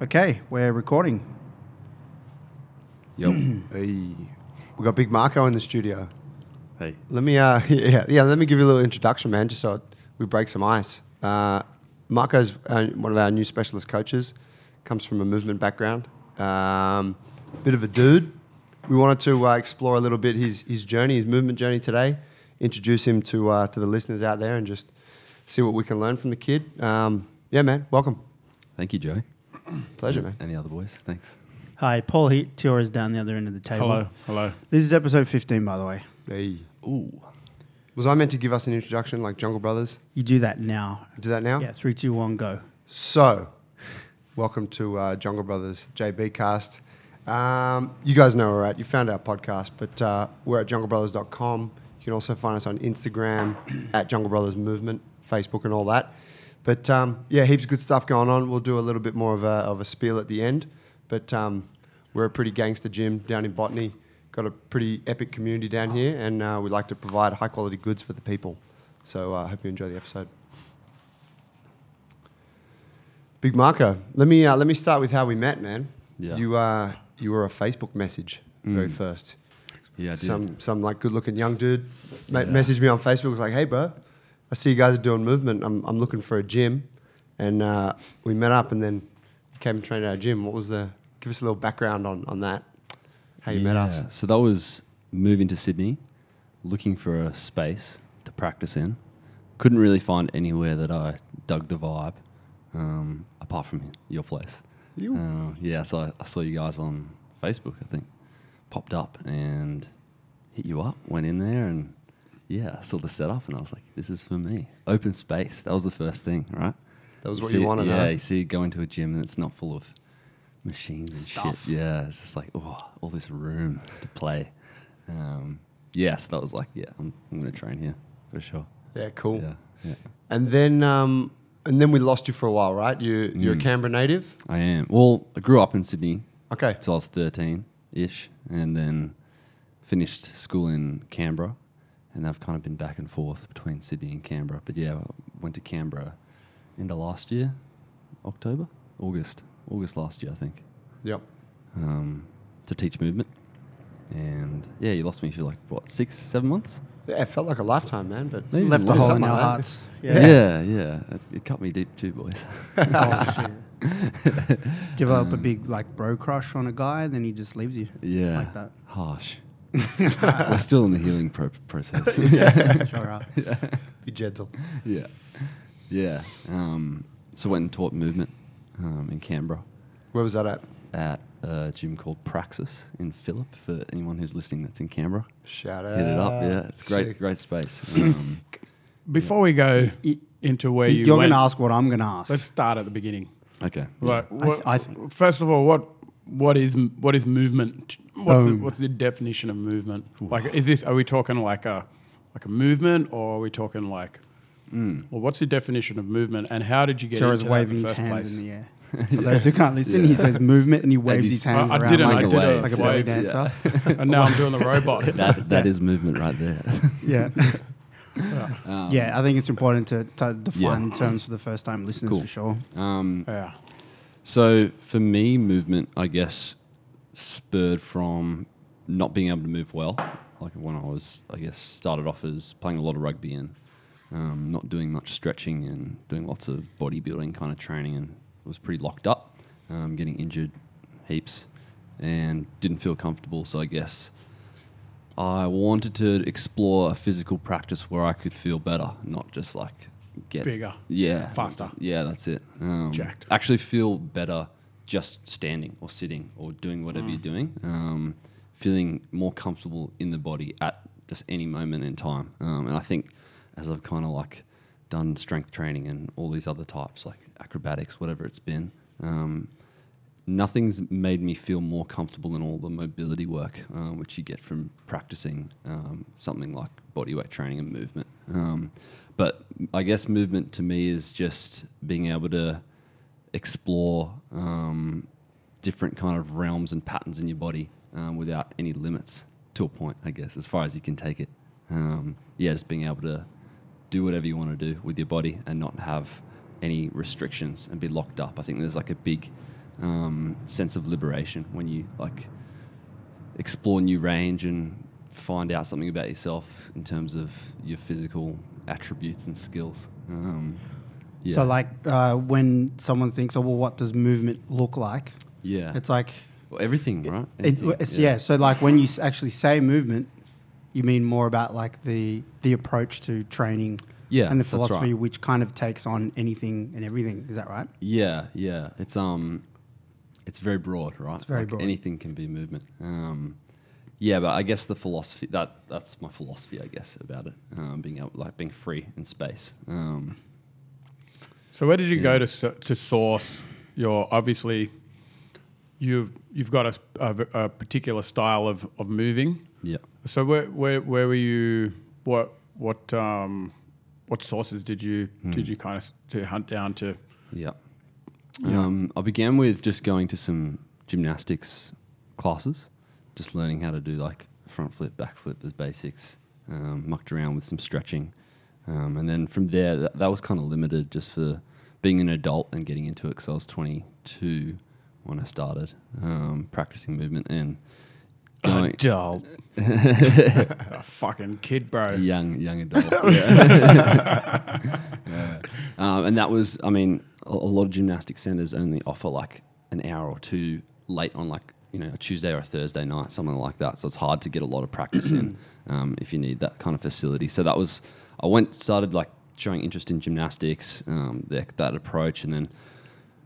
Okay, we're recording. Yep. Hey, we got Big Marco in the studio. hey. Let me, uh, yeah, yeah. Let me give you a little introduction, man, just so we break some ice. Uh, Marco's uh, one of our new specialist coaches. Comes from a movement background. Um, bit of a dude. We wanted to uh, explore a little bit his his journey, his movement journey today. Introduce him to uh, to the listeners out there, and just see what we can learn from the kid. Um, yeah, man. Welcome. Thank you, Joey. Pleasure, man. And the other boys. Thanks. Hi, Paul Heat Tiora is down the other end of the table. Hello, hello. This is episode 15, by the way. Hey. Ooh. Was I meant to give us an introduction like Jungle Brothers? You do that now. Do that now? Yeah, three, two, one, go. So, welcome to uh, Jungle Brothers JB Cast. Um, you guys know where we're at. You found our podcast, but uh, we're at junglebrothers.com. You can also find us on Instagram at Jungle Brothers Movement, Facebook, and all that. But um, yeah, heaps of good stuff going on. We'll do a little bit more of a, of a spiel at the end. But um, we're a pretty gangster gym down in Botany. Got a pretty epic community down here, and uh, we like to provide high quality goods for the people. So I uh, hope you enjoy the episode. Big Marco, let me uh, let me start with how we met, man. Yeah. You uh, you were a Facebook message very Mm. first. Yeah, I did. Some some like good looking young dude ma- messaged me on Facebook. Was like, hey, bro, I see you guys are doing movement. I'm I'm looking for a gym, and uh, we met up, and then you came and trained at our gym. What was the? Give us a little background on on that. How you met us? So that was moving to Sydney, looking for a space to practice in. Couldn't really find anywhere that I dug the vibe, um, apart from your place. You. Uh, yeah, so I, I saw you guys on Facebook, I think. Popped up and hit you up, went in there and yeah, I saw the setup and I was like, this is for me. Open space. That was the first thing, right? That was what see you wanted, Yeah, huh? you see, you go into a gym and it's not full of machines and Stuff. shit. Yeah, it's just like, oh, all this room to play. Um, yeah, so that was like, yeah, I'm, I'm going to train here for sure. Yeah, cool. Yeah, yeah. And then um, and then we lost you for a while, right? You you're a Mm. Canberra native. I am. Well, I grew up in Sydney Okay. till I was 13 ish, and then finished school in Canberra. And I've kind of been back and forth between Sydney and Canberra. But yeah, I went to Canberra into last year, October, August, August last year, I think, Yep. um, to teach movement. And yeah, you lost me for like, what, six, seven months? Yeah, it felt like a lifetime, man. But Maybe Left a longer. hole in something our like hearts. Yeah, yeah. It, it cut me deep too, boys. oh, shit. Develop a big, like, bro crush on a guy, then he just leaves you. yeah. Like that. Harsh. We're still in the healing pro- process. yeah, sure are. be gentle. yeah, yeah. Um, so went and taught movement um, in Canberra Where was that at? at a gym called Praxis in Phillip. For anyone who's listening, that's in Canberra, Shout out. hit it up. Yeah, it's great, Sick. great space. Um, Before we go Y- into where you You're going to ask what I'm going to ask. let's start at the beginning. okay, Like, I what, th- I think- first of all, what what is what is movement? What's, um, the, what's the definition of movement? Like, is this? Are we talking like a like a movement, or are we talking like? Mm. Well, what's the definition of movement, and how did you get Tara's into waving that in the first his hands place? in the air. For those who can't listen, yeah. he says movement and he waves his hands I, around did like, wave, like a belly yeah. dancer. Yeah. and now I'm doing the robot. that, that is movement right there. yeah. Um, yeah, I think it's important to, to define terms for the first time listeners cool. for sure. Um, yeah. So for me, movement, I guess, spurred from not being able to move well. Like when I was, I guess, started off as playing a lot of rugby and um, not doing much stretching and doing lots of bodybuilding kind of training and was pretty locked up, um, getting injured heaps and didn't feel comfortable. So I guess I wanted to explore a physical practice where I could feel better, not just like get Bigger. yeah, Faster. Yeah, that's it. Um, Jacked. Actually, feel better just standing or sitting or doing whatever you're doing. Um, feeling more comfortable in the body at just any moment in time. Um, and I think as I've kind of like done strength training and all these other types like acrobatics, whatever it's been, um, nothing's made me feel more comfortable than all the mobility work, um, which you get from practicing um, something like bodyweight training and movement. Um, but I guess movement to me is just being able to explore um, different kind of realms and patterns in your body um, without any limits to a point, I guess, as far as you can take it. Um, yeah, just being able to do whatever you want to do with your body and not have any restrictions and be locked up. I think there's like a big um, sense of liberation when you like explore new range and find out something about yourself in terms of your physical attributes and skills. Um, yeah. So like uh, when someone thinks, oh well, what does movement look like? yeah, It's like well, everything, right? it, Anything, it's, yeah. So like when you s- actually say movement, you mean more about like the the approach to training. Yeah, and the that's right. philosophy which kind of takes on anything and everything. Is that right? Yeah, yeah. It's um, it's very broad, right? It's very broad. Anything can be movement. Um, yeah, but I guess the philosophy that that's my philosophy, I guess, about it. Um, being able, like being free in space. Um, So where did you go to to source your obviously you've you've got a, a, a particular style of, of moving. yeah. So where where where were you what what um what sources did you Hmm. did you kind of to hunt down to Yeah. Um, I began with just going to some gymnastics classes, just learning how to do like front flip, back flip as basics, um, mucked around with some stretching. Um, and then from there, that, that was kind of limited just for being an adult and getting into it because I was 22 when I started um, practicing movement and going, adult a fucking kid bro young young adult. yeah. Yeah. Um, and that was, I mean, a, a lot of gymnastic centers only offer like an hour or two late on like you know a Tuesday or a Thursday night, something like that. So it's hard to get a lot of practice in um, if you need that kind of facility. So that was, I went started like showing interest in gymnastics, um, that, that approach, and then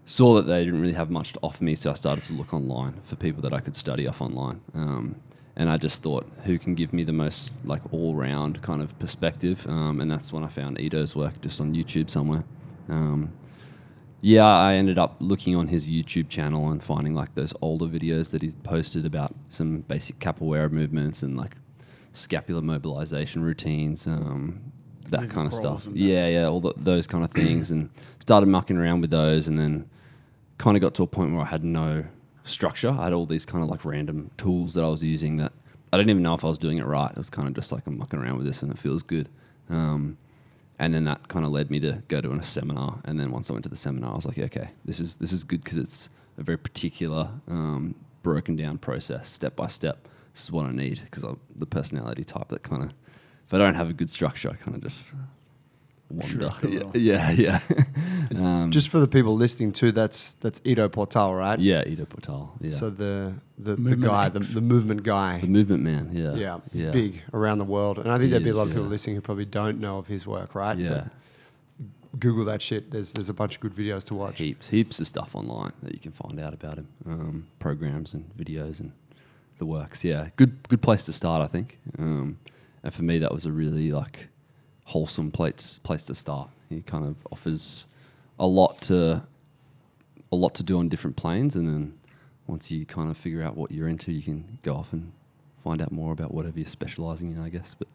saw that they didn't really have much to offer me, so I started to look online for people that I could study off online. Um, and I just thought, who can give me the most like all-round kind of perspective? Um, and that's when I found Ido's work just on YouTube somewhere. Um, yeah, I ended up looking on his YouTube channel and finding like those older videos that he's posted about some basic capoeira movements and like scapular mobilization routines, um, that kind of stuff. Yeah, yeah, all th those kind of things, and started mucking around with those, and then kind of got to a point where I had no structure. I had all these kind of like random tools that I was using that I didn't even know if I was doing it right. It was kind of just like I'm mucking around with this and it feels good. Um, and then that kind of led me to go to a seminar. And then once I went to the seminar, I was like, okay, this is this is good because it's a very particular, um, broken down process, step by step. This is what I need because I'm the personality type that kind of, if I don't have a good structure, I kind of just wander. Drift a Yeah, yeah, yeah. um, Just for the people listening too, that's that's Ido Portal, right? yeah, Ido Portal. Yeah, So the the, the guy, the, the movement guy. the movement man. Yeah, yeah, he's big around the world, and I think He there'd be a lot is, of people yeah. listening who probably don't know of his work, right? Yeah, But Google that shit. There's there's a bunch of good videos to watch. heaps, heaps of stuff online that you can find out about him, um, programs and videos and the works. Yeah, good, good place to start, I think. Um, and for me, that was a really like wholesome place place to start. He kind of offers a lot to a lot to do on different planes, and then once you kind of figure out what you're into, you can go off and find out more about whatever you're specializing in, I guess. But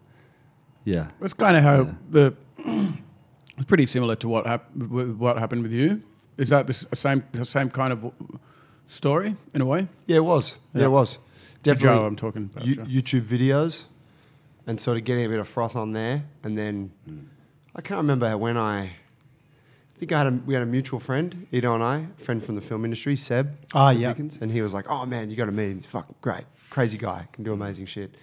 yeah, That's kind of how Yeah. the it's pretty similar to what hap- what happened with you. Is that the same the same kind of story in a way? Yeah, it was. Yeah, Yeah. it was. To Definitely. Joe, I'm talking about. You- Joe. YouTube videos and sort of getting a bit of froth on there. And then I can't remember when I, I think I had a, we had a mutual friend, Ido and I, a friend from the film industry, Seb. Ah, yeah. Dickens, and he was like, oh man, you got to meet him. He's fucking great. Crazy guy. Can do amazing shit.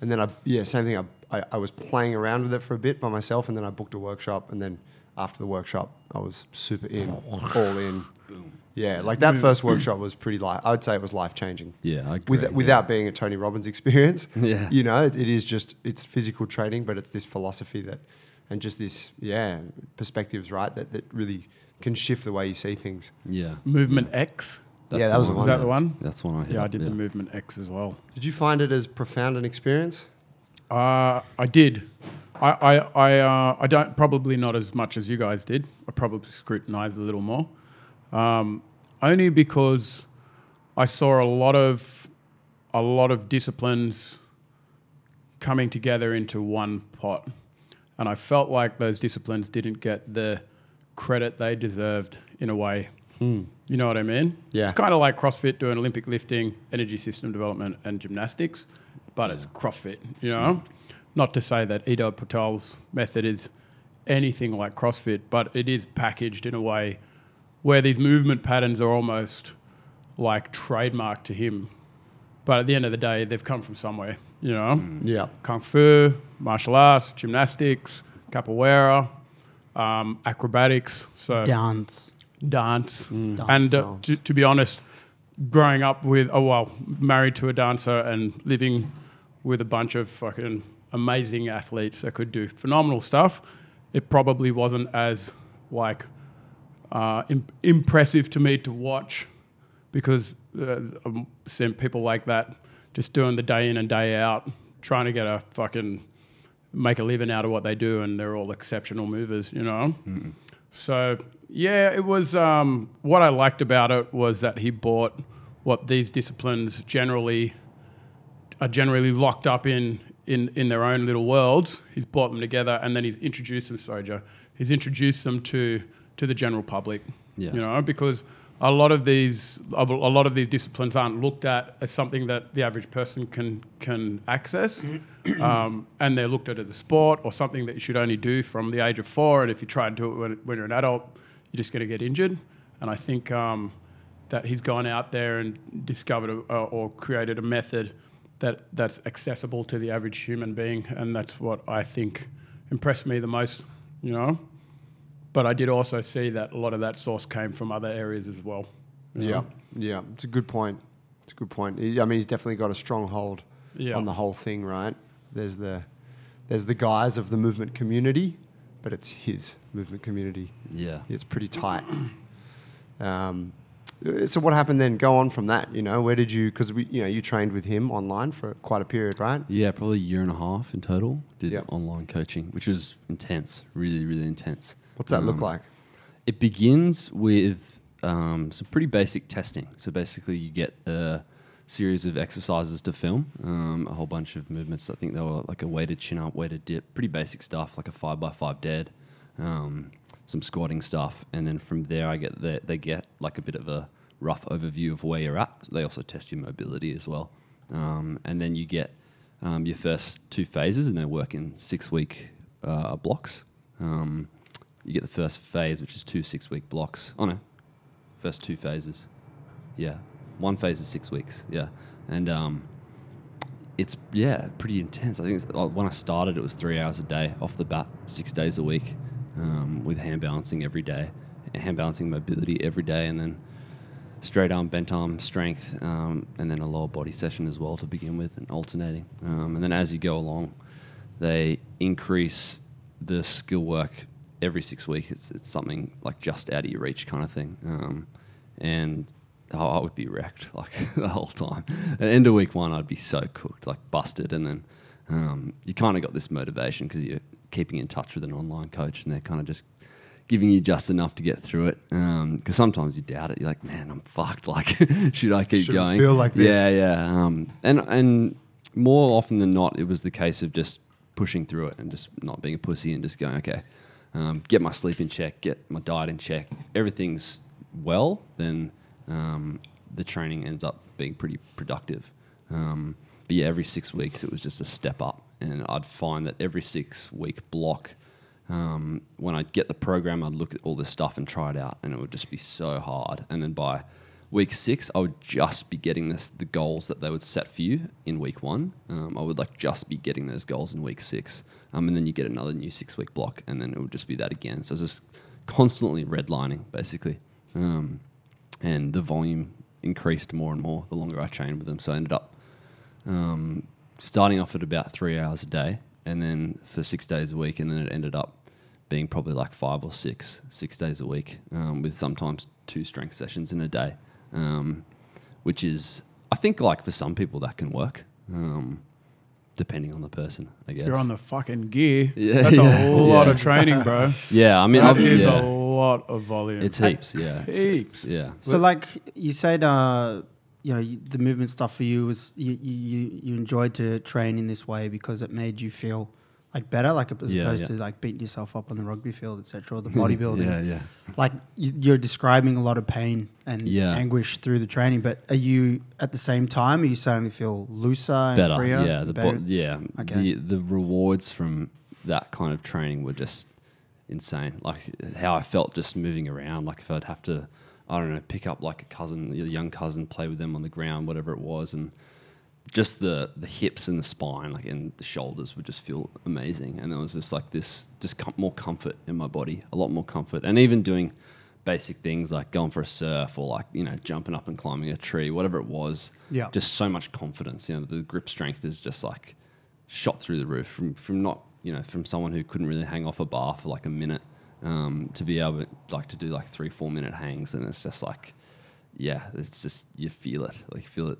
And then I, yeah, same thing. I, I, I was playing around with it for a bit by myself and then I booked a workshop. And then after the workshop, I was super in, all in. Yeah, like that first workshop was pretty life. I would say it was life changing. yeah, I agree. With, yeah. without being a Tony Robbins experience. Yeah. You know, it, it is just, it's physical training, but it's this philosophy that, and just this, yeah, perspectives, right, that, that really can shift the way you see things. yeah, Movement X. Yeah, that was the Was one. that the one? That's one I hit Yeah, I up, did the Movement X as well. Did you find it as profound an experience? Uh, I did. I I I, uh, I don't probably not as much as you guys did. I probably scrutinized a little more, um, only because I saw a lot of a lot of disciplines coming together into one pot, and I felt like those disciplines didn't get the credit they deserved in a way. You know what I mean? Yeah. It's kind of like CrossFit doing Olympic lifting, energy system development, and gymnastics, but it's CrossFit, you know? Not to say that Ido Portal's method is anything like CrossFit, but it is packaged in a way where these movement patterns are almost like trademark to him. But at the end of the day, they've come from somewhere, you know. Yeah. Kung fu, martial arts, gymnastics, capoeira, um, acrobatics. So Dance. dance. Dance. And uh, to, to be honest, growing up with, oh well, married to a dancer and living with a bunch of fucking amazing athletes that could do phenomenal stuff, it probably wasn't as like uh, im- impressive to me to watch because uh, I've seen people like that just doing the day in and day out, trying to get a fucking make a living out of what they do, and they're all exceptional movers, you know. So yeah, it was. Um, what I liked about it was that he bought what these disciplines generally are generally locked up in in in their own little worlds. He's brought them together, and then he's introduced them. Sorry, Joe. He's introduced them to to the general public. Yeah. You know, because a lot of these a lot of these disciplines aren't looked at as something that the average person can can access, um, and they're looked at as a sport or something that you should only do from the age of four. And if you try and do it when, when you're an adult, you're just going to get injured. And I think um, that he's gone out there and discovered a, uh, or created a method that that's accessible to the average human being, and that's what I think impressed me the most. You know, but I did also see that a lot of that source came from other areas as well. Yeah, know? yeah, it's a good point. It's a good point. I mean, he's definitely got a strong hold Yeah. on the whole thing, right? There's the there's the guys of the movement community, but it's his movement community. Yeah. It's pretty tight. Um, so what happened then? Go on from that. You know, where did you? Because we, you know, you trained with him online for quite a period, right? Yeah, probably a year and a half in total. Did Yep. online coaching, which was intense, really, really intense. What's that look Um, like? It begins with um, some pretty basic testing. So basically, you get a series of exercises to film, um, a whole bunch of movements. I think they were like a weighted chin up, weighted dip, pretty basic stuff, like a five by five dead, um, some squatting stuff, and then from there, I get the, they get like a bit of a rough overview of where you're at. They also test your mobility as well, um, and then you get um, your first two phases, and they work in six week uh, blocks. Um, you get the first phase, which is two six week blocks. Oh no, first two phases. Yeah, one phase is six weeks. Yeah, and um, it's yeah pretty intense. I think it's, when I started, it was three hours a day off the bat, six days a week, um, with hand balancing every day, hand balancing mobility every day, and then straight arm, bent arm strength, um, and then a lower body session as well to begin with, and alternating. Um, and then as you go along, they increase the skill work every six weeks. It's, it's something like just out of your reach kind of thing. Um, and oh, I would be wrecked like the whole time. At the end of week one, I'd be so cooked, like busted. And then um, you kind of got this motivation because you're keeping in touch with an online coach and they're kind of just giving you just enough to get through it. Because sometimes you doubt it. You're like, man, I'm fucked. Like, should I keep Shouldn't going? feel like this. Yeah, yeah. Um, and and more often than not, it was the case of just pushing through it and just not being a pussy and just going, okay, um, get my sleep in check, get my diet in check. If everything's well, then um, the training ends up being pretty productive. Um, but yeah, every six weeks it was just a step up, and I'd find that every six week block. Um, when I'd get the program, I'd look at all this stuff and try it out, and it would just be so hard. And then by week six, I would just be getting this the goals that they would set for you in week one. Um, I would like just be getting those goals in week six, um, and then you get another new six week block, and then it would just be that again. So it's just constantly redlining basically, um, and the volume increased more and more the longer I trained with them. So I ended up um, starting off at about three hours a day, and then for six days a week, and then it ended up being probably like five or six, six days a week, um, with sometimes two strength sessions in a day, um, which is, I think, like for some people that can work, um, depending on the person, I guess. If you're on the fucking gear, Yeah, that's yeah, a lot yeah. of training, bro. yeah, I mean, That I've, is yeah, a lot of volume. it's heaps, yeah, it's Heaps. yeah. So, like you said, uh, you know, you, the movement stuff for you was you, you you enjoyed to train in this way because it made you feel like better, like as Yeah, opposed yeah. to like beating yourself up on the rugby field, etc., or the bodybuilding. yeah, yeah. Like you, you're describing a lot of pain and Yeah. anguish through the training, but are you at the same time? Are you starting to feel looser and better. freer? Yeah, the better? bo- yeah, Okay. the the rewards from that kind of training were just insane. Like how I felt just moving around. Like if I'd have to, I don't know, pick up like a cousin, a young cousin, play with them on the ground, whatever it was, and just the the hips and the spine, like and the shoulders, would just feel amazing. And there was just like this, just com- more comfort in my body, a lot more comfort, and even doing basic things like going for a surf or like you know jumping up and climbing a tree, whatever it was. Yeah. just so much confidence. You know, the grip strength is just like shot through the roof from from not you know from someone who couldn't really hang off a bar for like a minute um, to be able to, like to do like three four minute hangs and it's just like yeah it's just you feel it like you feel it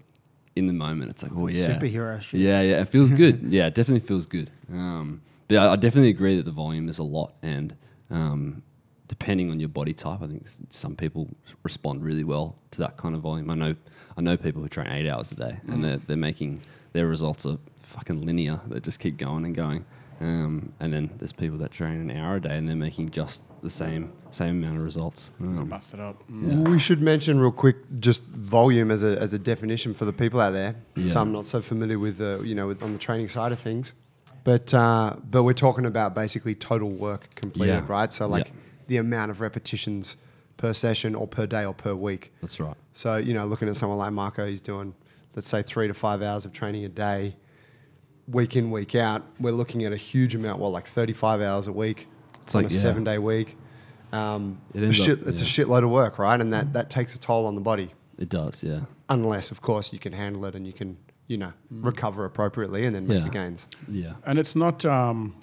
in the moment it's like oh yeah. Superhero shit. yeah yeah it feels good. Yeah it definitely feels good. Um, but I, I definitely agree that the volume is a lot and um, depending on your body type I think some people respond really well to that kind of volume. I know I know people who train eight hours a day and they're, they're making their results are fucking linear. They just keep going and going um, and then there's people that train an hour a day and they're making just the same same amount of results um, Bust it up. Mm. yeah. We should mention real quick just volume as a, as a definition for the people out there. Yeah. Some not so familiar with the you know with, on the training side of things, but uh, but we're talking about basically total work completed, Yeah. right? So like Yeah. the amount of repetitions per session or per day or per week. that's right So you know, looking at someone like Marco, he's doing let's say three to five hours of training a day, week in week out. We're looking at a huge amount. Well, like thirty-five hours a week. It's on like, a yeah. seven-day week. Um, It a ends up- shit, it's a shitload of work, right? And that that takes a toll on the body, it does yeah unless, of course, you can handle it and you can you know recover appropriately and then make Yeah. the gains. yeah And it's not um,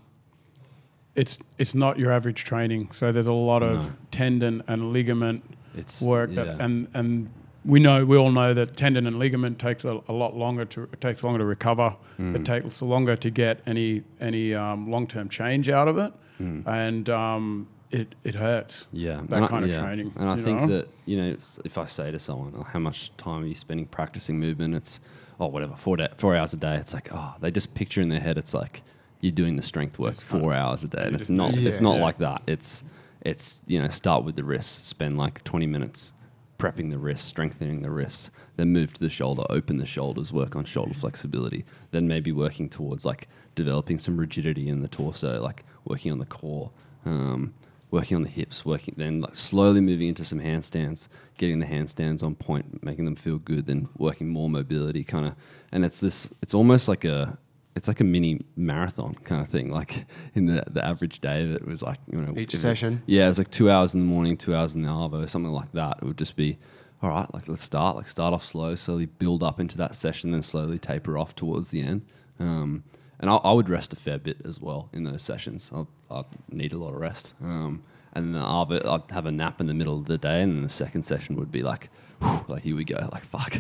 it's it's not your average training. So there's a lot of No. tendon and ligament It's- work yeah. that and and we know we all know that tendon and ligament takes a, a lot longer to it takes longer to recover. Mm. It takes longer to get any any um, long term change out of it, Mm. and um, it it hurts. Yeah, that and I- kind of yeah. training. And I you think know? that you know, if I say to someone, oh, "How much time are you spending practicing movement?" It's oh, whatever, four da four hours a day. It's like oh, they just picture in their head. It's like you're doing the strength work It's four hours a day, and it's not. do- It's not Yeah. like that. It's it's you know, start with the wrists, spend like twenty minutes prepping the wrists, strengthening the wrists, then move to the shoulder, open the shoulders, work on shoulder flexibility, then maybe working towards like developing some rigidity in the torso, like working on the core, um, working on the hips, working then like slowly moving into some handstands, getting the handstands on point, making them feel good, then working more mobility kind of, and it's this, it's almost like a it's like a mini marathon kind of thing. Like in the the average day that was like you know Each if it- session? yeah, it was like two hours in the morning, two hours in the arvo, something like that. It would just be, all right, like let's start, like start off slow, slowly build up into that session, then slowly taper off towards the end. Um, and I, I would rest a fair bit as well in those sessions. I need a lot of rest. Um, and then the arvo, I'd have a nap in the middle of the day, and then the second session would be like, whew, like here we go, like fuck,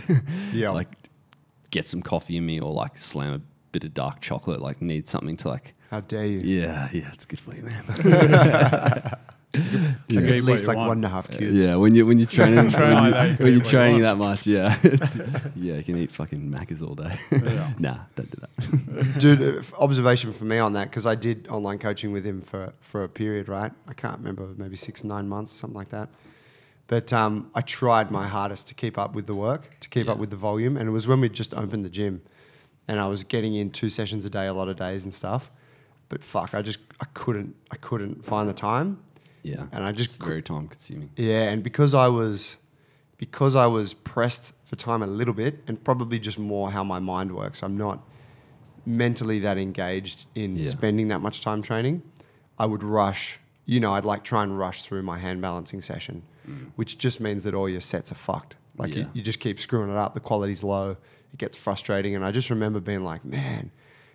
Yeah. like get some coffee in me, or like slam a bit of dark chocolate, like need something to like. How dare you? Yeah, yeah, it's good for you, man. Like You can at least you like want. one and a half cubes. Yeah, when you when you're training, when, like that, you you, can when eat you're what you training that much, yeah, yeah, you can eat fucking Maccas all day. Yeah. nah, don't do that. Dude, uh, observation for me on that because I did online coaching with him for for a period, right? I can't remember, maybe six nine months, something like that. But um, I tried my hardest to keep up with the work, to keep up with the volume, and it was when we just opened the gym, and I was getting in two sessions a day, a lot of days and stuff. But fuck, I just I couldn't I couldn't find the time. Yeah, And I just it's very time consuming. Yeah, and because I was because I was pressed for time a little bit, and probably just more how my mind works. I'm not mentally that engaged in Yeah. spending that much time training. I would rush. You know, I'd like try and rush through my hand balancing session, mm. which just means that all your sets are fucked. Like you, Yeah. you just keep screwing it up. The quality's low. It gets frustrating, and I just remember being like, man,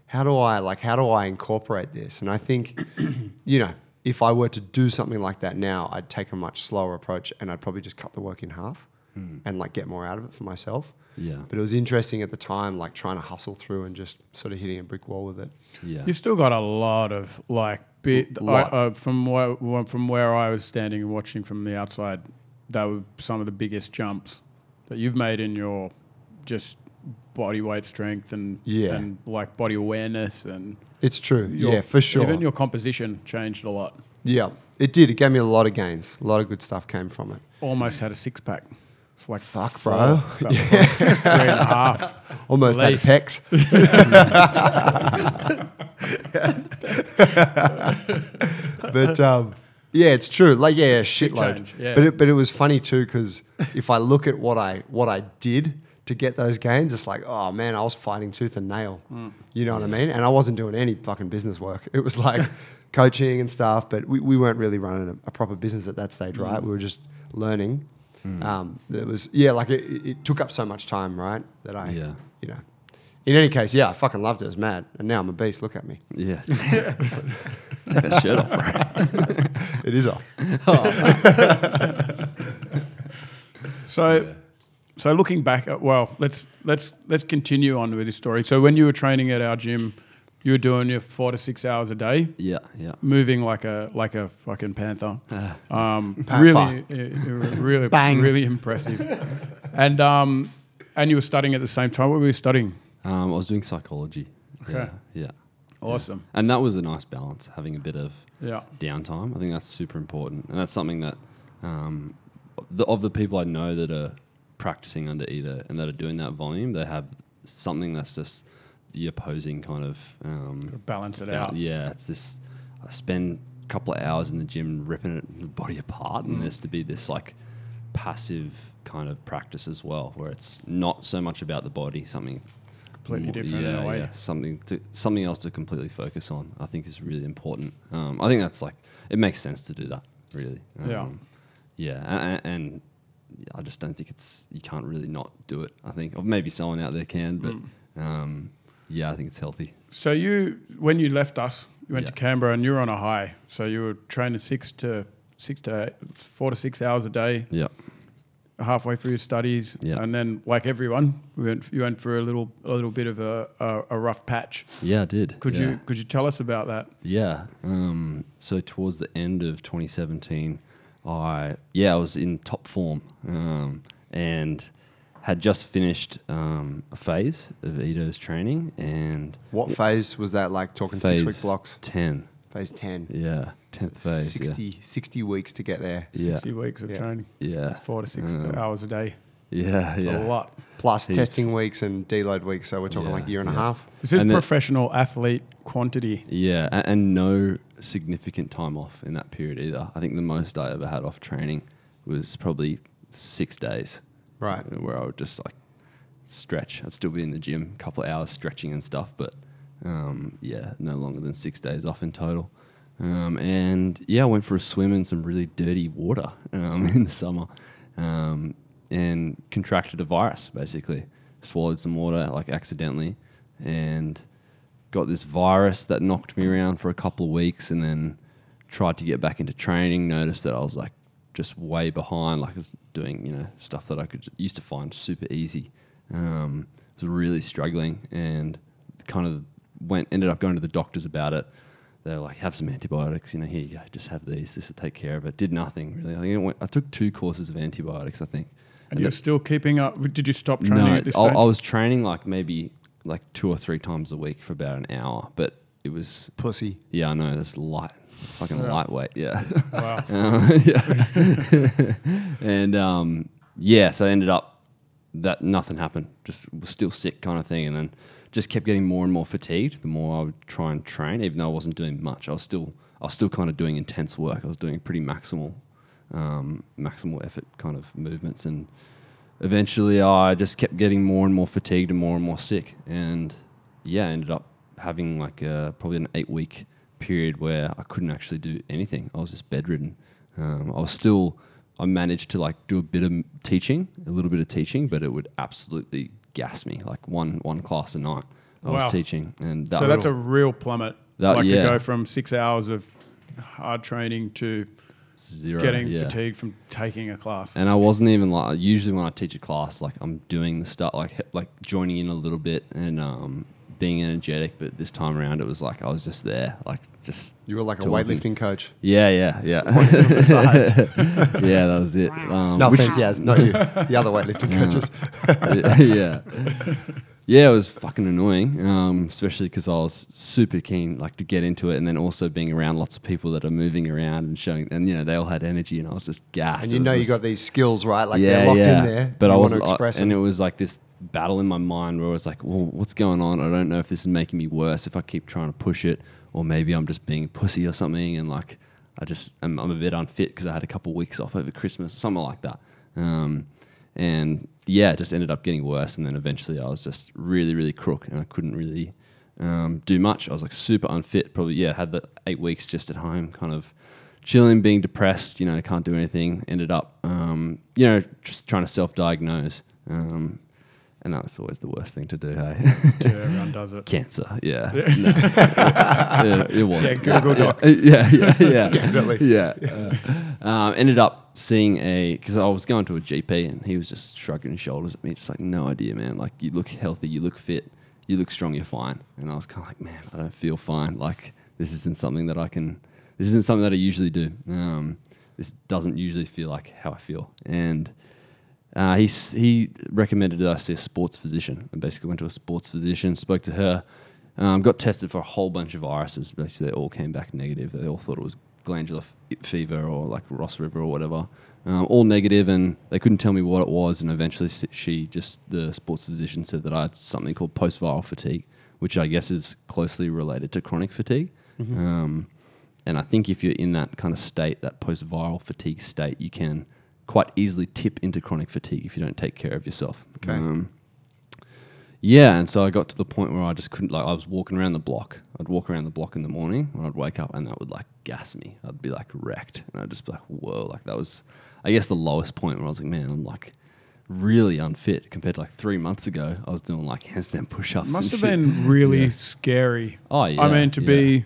how do I like how do I incorporate this? And I think, you know, if I were to do something like that now, I'd take a much slower approach and I'd probably just cut the work in half and like get more out of it for myself. Yeah. But it was interesting at the time, like trying to hustle through and just sort of hitting a brick wall with it. Yeah, You still got a lot of like bit I, uh, from where from where I was standing and watching from the outside. That were some of the biggest jumps that you've made in your just body weight strength and Yeah. and like body awareness and It's true. your- yeah, for sure. Even your composition changed a lot. yeah, it did. It gave me a lot of gains. A lot of good stuff came from it. Almost had a six pack. It's like Fuck, four, bro. about three and a half. Almost had pecs. but um, yeah, it's true. Like yeah, a shitload. change, yeah. But it, but it was funny too because if I look at what I what I did to get those gains, it's like, oh man, I was fighting tooth and nail. Mm. You know what I mean? And I wasn't doing any fucking business work. It was like coaching and stuff, but we, we weren't really running a, a proper business at that stage, right? Mm. We were just learning. Mm. Um, it was yeah, like it, it it took up so much time, right? That I Yeah. you know. In any case, yeah, I fucking loved it. I was mad, and now I'm a beast. Look at me. Yeah. Take that shirt off, bro. It is off. So, so looking back at well, let's let's let's continue on with this story. So when you were training at our gym, you were doing your four to six hours a day, Yeah, yeah. moving like a like a fucking panther. Ah. Um, Panther. really, uh, uh, really, Bang. really impressive. and um, and you were studying at the same time. What were you studying? Um, I was doing psychology. Okay. Yeah, yeah. Awesome. And that was a nice balance, having a bit of Yeah. downtime. I think that's super important, and that's something that um, the, of the people I know that are practicing under Ido and that are doing that volume, they have something that's just the opposing kind of um, Balance it out. Yeah, it's this. I spend a couple of hours in the gym ripping it, the body apart, Mm. and there's to be this like passive kind of practice as well, where it's not so much about the body, something Completely different in a way. something to something else to completely focus on. I think is really important. Um, I think that's like it makes sense to do that. Really. Yeah. Um, yeah, and, and I just don't think it's you can't really not do it. I think, or maybe someone out there can, but Mm. um, yeah, I think it's healthy. So you, when you left us, you went to Canberra and you were on a high. So you were training six to six to eight, four to six hours a day, Yeah, halfway through your studies, Yeah. and then like everyone, we went, you went for a little a little bit of a, a, a rough patch. yeah, I did. Could yeah. you could you tell us about that? Yeah. Um, so towards the end of 2017, I yeah I was in top form um, and had just finished um, a phase of Ido's training and What phase was that? Like talking phase six week blocks. 10. Phase ten. Yeah, 10th phase. 60, 60 weeks to get there. Yeah. Sixty weeks of Yeah. training, Yeah. Yeah. four to six Um, hours a day. Yeah. It's Yeah. a lot. Plus Heaps. testing weeks and deload weeks. So we're talking Yeah, like a year and yeah. a half. This is And then- professional athlete quantity. Yeah, and, and no significant time off in that period either. I think the most I ever had off training was probably six days. Right. Where I would just like stretch. I'd still be in the gym, a couple of hours stretching and stuff, but um, yeah, no longer than six days off in total. Um, and yeah, I went for a swim in some really dirty water um, in the summer um, and contracted a virus basically. Swallowed some water like accidentally and got this virus that knocked me around for a couple of weeks and then tried to get back into training. Noticed that I was like just way behind. Like I was doing, you know, stuff that I could used to find super easy. Um, was really struggling and kind of went ended up going to the doctors about it. They were like, have some antibiotics, you know, here you go, just have these, this will take care of it. Did nothing really. I, think it went, I took two courses of antibiotics, I think. And you're still keeping up. Did you stop training No, at this I, stage? I was training like maybe like two or three times a week for about an hour, but it was Pussy. yeah, I know that's light, fucking Yeah. lightweight, yeah, wow. Um, yeah, and um, yeah, so I ended up that nothing happened, just was still sick kind of thing, and then just kept getting more and more fatigued the more I would try and train, even though I wasn't doing much. I was still I was still kind of doing intense work. I was doing pretty maximal, um, maximal effort kind of movements, and eventually I just kept getting more and more fatigued and more and more sick, and yeah, I ended up having like a, probably an eight week period where I couldn't actually do anything. I was just bedridden. Um, I was still, I managed to like do a bit of teaching, a little bit of teaching, but it would absolutely gas me. Like one one class a night, I Wow. was teaching, and that So that's a real plummet. That- like yeah. to go from six hours of hard training to zero, getting yeah. fatigued from taking a class. And I wasn't even like usually when I teach a class, like I'm doing the stuff like like joining in a little bit and um, being energetic. But this time around, it was like I was just there, like just You were like a weightlifting coach. Yeah, yeah, yeah. Yeah, that was it. Um, No which- offense, Yaz, not you. The other weightlifting coaches. yeah. Yeah, it was fucking annoying, um, especially because I was super keen, like, to get into it, and then also being around lots of people that are moving around and showing, and you know, they all had energy, and I was just gassed. And you know you got these skills, right? Like they're locked in there. But you I want was, to express and them. it was like this battle in my mind where I was like, well, what's going on? I don't know if this is making me worse if I keep trying to push it, or maybe I'm just being pussy or something, and like I just I'm, I'm a bit unfit because I had a couple of weeks off over Christmas, something like that. Um, and yeah, it just ended up getting worse. And then eventually, I was just really, really crook, and I couldn't really um, do much. I was like super unfit. Probably yeah, had the eight weeks just at home, kind of chilling, being depressed. You know, can't do anything. Ended up, um, you know, just trying to self-diagnose. Um, and that's always the worst thing to do, hey? Yeah, everyone does it. Cancer, yeah. No. yeah it was. Yeah, Google Doc. Yeah, yeah, yeah. Definitely. Yeah. Uh, um, ended up seeing a, because I was going to a GP and he was just shrugging his shoulders at me, just like, no idea, man. Like, you look healthy, you look fit, you look strong, you're fine. And I was kind of like, man, I don't feel fine. Like, this isn't something that I can, this isn't something that I usually do. Um, this doesn't usually feel like how I feel. And, uh, he he recommended that I see a sports physician. I basically went to a sports physician, spoke to her, um, got tested for a whole bunch of viruses. Basically, they all came back negative. They all thought it was glandular f- fever or like Ross River or whatever. Um, all negative, and they couldn't tell me what it was. And eventually, she just the sports physician said that I had something called post-viral fatigue, which I guess is closely related to chronic fatigue. Um, and I think if you're in that kind of state, that post-viral fatigue state, you can quite easily tip into chronic fatigue if you don't take care of yourself. Okay. Um, yeah, and so I got to the point where I just couldn't like I was walking around the block. I'd walk around the block in the morning when I'd wake up and that would like gas me. I'd be like wrecked and I'd just be like, whoa, like that was I guess the lowest point where I was like, man, I'm like really unfit compared to like three months ago. I was doing like handstand push ups. Must have been really scary. Oh, yeah, I mean, to yeah. be,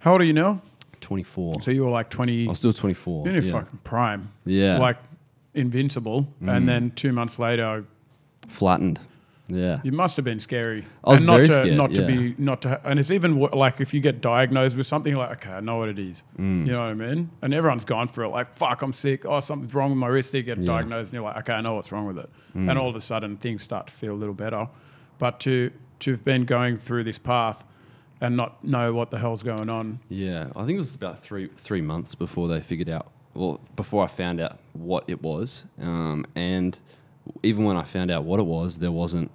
how old are you now? twenty four. So you were like 20, I was still twenty four. in your yeah. fucking prime. Yeah. Like invincible. And then two months later, Flattened. Yeah. you must have been scary. I was and not very to, scared, Not to yeah. be, not to, and it's even wo- like if you get diagnosed with something, like, okay, I know what it is. Mm. You know what I mean? And everyone's gone through it, like, fuck, I'm sick. Oh, something's wrong with my wrist. You get Yeah. Mm. diagnosed and you're like, okay, I know what's wrong with it. And all of a sudden things start to feel a little better. But to, to have been going through this path and not know what the hell's going on. Yeah, I think it was about three three months before they figured out, well, before I found out what it was, um, and even when I found out what it was, there wasn't,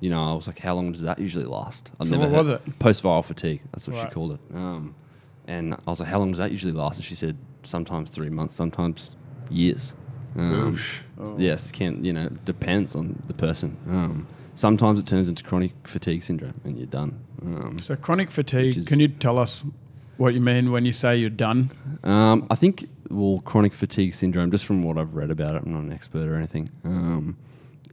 you know, I was like, how long does that usually last? I've So what was it? Post viral fatigue. That's what Right. she called it. Um, and I was like, how long does that usually last? And she said, sometimes three months, sometimes years. Um, Oh. Yes, it can you know depends on the person. Um, sometimes it turns into chronic fatigue syndrome, and you're done. Um, So chronic fatigue, is- can you tell us what you mean when you say you're done? Um, I think, well, chronic fatigue syndrome, just from what I've read about it, I'm not an expert or anything, um,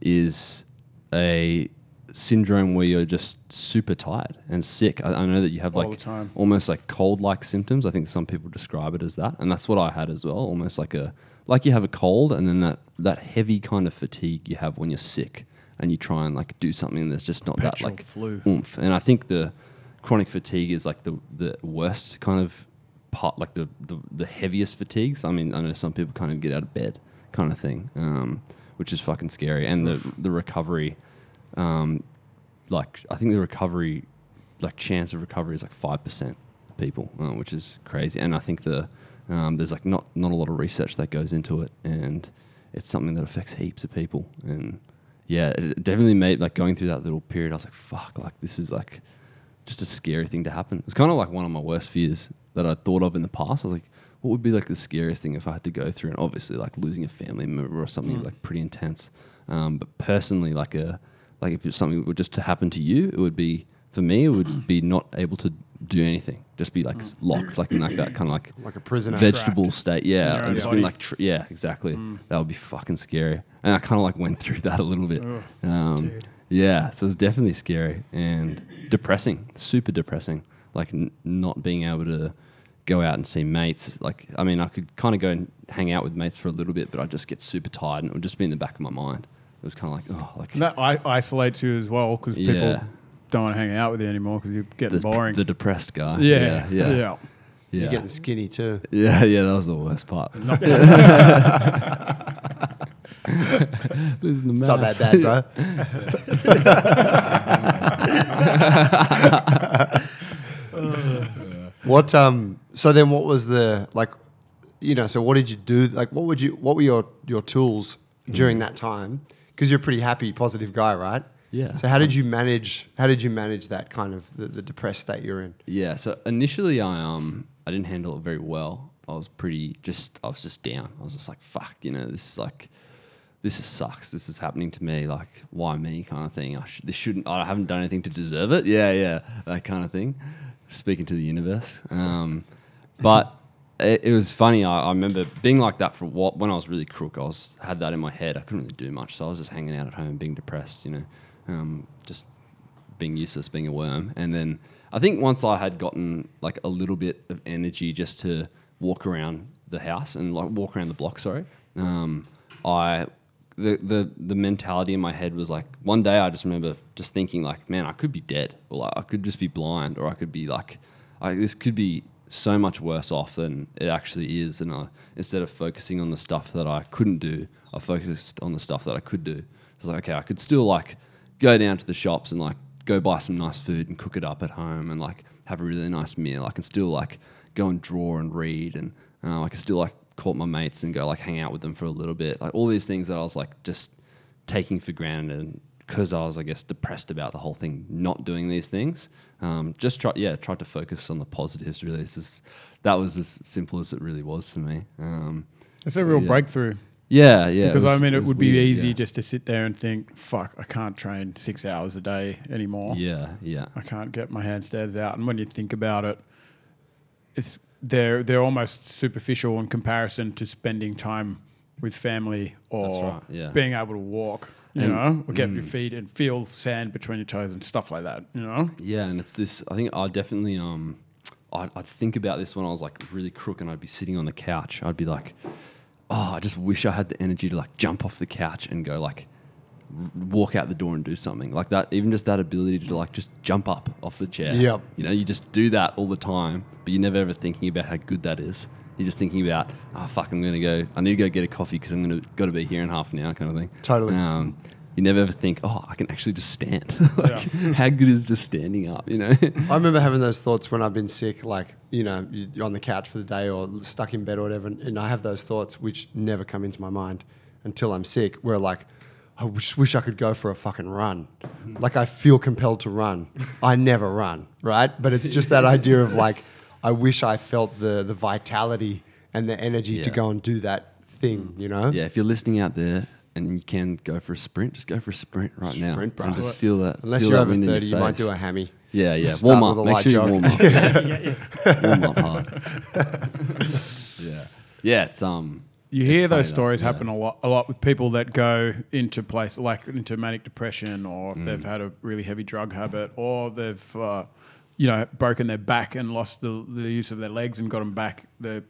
is a syndrome where you're just super tired and sick. I, I know that you have like almost like cold-like symptoms. I think some people describe it as that, and that's what I had as well. Almost like a like you have a cold, and then that that heavy kind of fatigue you have when you're sick, and you try and like do something, and there's just not that like flu. oomph. And I think the chronic fatigue is like the the worst kind of part, like the the, the heaviest fatigues. I mean, I know some people kind of get out of bed, kind of thing, um, which is fucking scary. And the the recovery, um, like I think the recovery, like chance of recovery is like five percent people, uh, which is crazy. And I think the um, there's like not not a lot of research that goes into it, and it's something that affects heaps of people. And yeah, it definitely made like going through that little period. I was like, fuck, like this is like just a scary thing to happen. It's kind of like one of my worst fears that I thought of in the past. I was like, what would be like the scariest thing if I had to go through? And obviously, like losing a family member or something is hmm. like pretty intense. Um, but personally, like a like if it's something were just to happen to you, it would be for me. It would hmm. be not able to do anything. Just be like s- hmm. locked, like in like that kind of like Like a prisoner. vegetable state. Yeah, and just body. being like, tr- yeah, exactly. That would be fucking scary. And I kind of like went through that a little bit. Ugh, Um, dude. Yeah, so it's definitely scary and depressing, super depressing. Like n- not being able to go out and see mates. Like, I mean, I could kind of go and hang out with mates for a little bit, but I'd just get super tired and it would just be in the back of my mind. It was kind of like, oh, like And that I- isolates you as well because people Yeah. don't want to hang out with you anymore because you're getting the, boring. the depressed guy. yeah, yeah, yeah, yeah. yeah. You're getting skinny too. Yeah, yeah, that was the worst part. Losing the It's not mass. that bad, bro. what um so then what was the like you know so what did you do like what would you what were your your tools during that time because you're a pretty happy positive guy right Yeah. so how did you manage how did you manage that kind of the, the depressed state you're in Yeah, so initially I um I didn't handle it very well. I was pretty just I was just down. I was just like fuck, you know, this is like this is sucks. This is happening to me. Like, why me? Kind of thing. I sh- this shouldn't. I haven't done anything to deserve it. Yeah, yeah, that kind of thing. Speaking to the universe. Um, but it, it was funny. I, I remember being like that for what when I was really crook. I was had that in my head. I couldn't really do much, so I was just hanging out at home, being depressed. You know, um, just being useless, being a worm. And then I think once I had gotten like a little bit of energy just to walk around the house and like walk around the block, sorry, um, I the, the the mentality in my head was like one day I just remember just thinking like, man, I could be dead, or like I could just be blind, or I could be like, I, this could be so much worse off than it actually is. And I, instead of focusing on the stuff that I couldn't do, I focused on the stuff that I could do. So I was like, okay, I could still like go down to the shops and like go buy some nice food and cook it up at home and like have a really nice meal. I can still like go and draw and read and uh, I can still like call my mates and go like hang out with them for a little bit. Like all these things that I was like just taking for granted and because I was I guess depressed about the whole thing, not doing these things. Um, just try yeah, tried to focus on the positives. Really, it's just, that was as simple as it really was for me. Um, It's a real Yeah. breakthrough yeah, yeah. because I mean, it was would be easy yeah. just to sit there and think, "Fuck, I can't train six hours a day anymore. Yeah, yeah, I can't get my handstands out." And when you think about it, it's they're they're almost superficial in comparison to spending time with family or right, yeah. being able to walk. You And- know, or get mm. your feet and feel sand between your toes and stuff like that. You know, yeah. And it's this. I think I definitely um, I'd, I'd think about this when I was like really crook and I'd be sitting on the couch. I'd be like, oh, I just wish I had the energy to like jump off the couch and go like walk out the door and do something like that. Even just that ability to like just jump up off the chair. Yep. You know, you just do that all the time, but you're never ever thinking about how good that is. You're just thinking about, oh fuck, I'm gonna go. I need to go get a coffee because I'm gonna got to be here in half an hour, kind of thing. Totally. Um, you never ever think, oh, I can actually just stand. like, how good is just standing up? You know. I remember having those thoughts when I've been sick, like, you know, you- you're on the couch for the day or stuck in bed or whatever. And, and I have those thoughts which never come into my mind until I'm sick, where like, I wish, wish I could go for a fucking run. Like, I feel compelled to run. I never run, right? But it's just that idea of like, I wish I felt the, the vitality and the energy to go and do that thing, you know? yeah, if you're listening out there and you can go for a sprint, just go for a sprint right now. Sprint, and just feel that. Unless feel you're that over 30, you might do a hammy. Yeah, yeah. Warm up. Make sure you warm up. yeah, yeah. warm up hard. yeah, yeah. It's um. You hear those funny stories yeah. happen a lot, a lot with people that go into place like into manic depression, or Mm. if they've had a really heavy drug habit, or they've, uh, you know, broken their back and lost the, the use of their legs and got them back. They're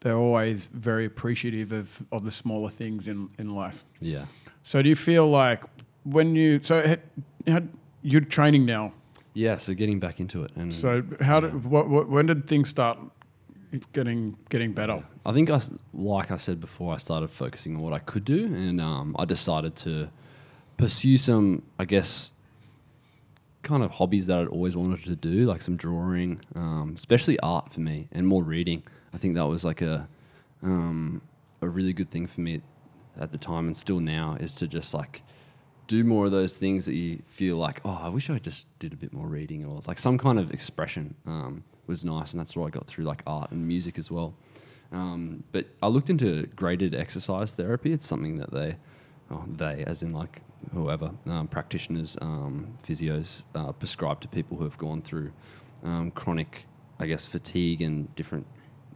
they're always very appreciative of, of the smaller things in, in life. Yeah. So do you feel like when you so had, had, you're training now? Yeah. So getting back into it, and So how did what, what when did things start getting getting better? I think I, like I said before, I started focusing on what I could do, and um, I decided to pursue some, I guess, kind of hobbies that I'd always wanted to do, like some drawing, um, especially art for me, and more reading. I think that was like a um, a really good thing for me at the time, and still now, is to just like do more of those things that you feel like, oh, I wish I just did a bit more reading, or like some kind of expression um, was nice, and that's what I got through like art and music as well. Um, but I looked into graded exercise therapy. It's something that they, oh, they as in like whoever um, practitioners, um, physios uh, prescribe to people who have gone through um, chronic, I guess, fatigue and different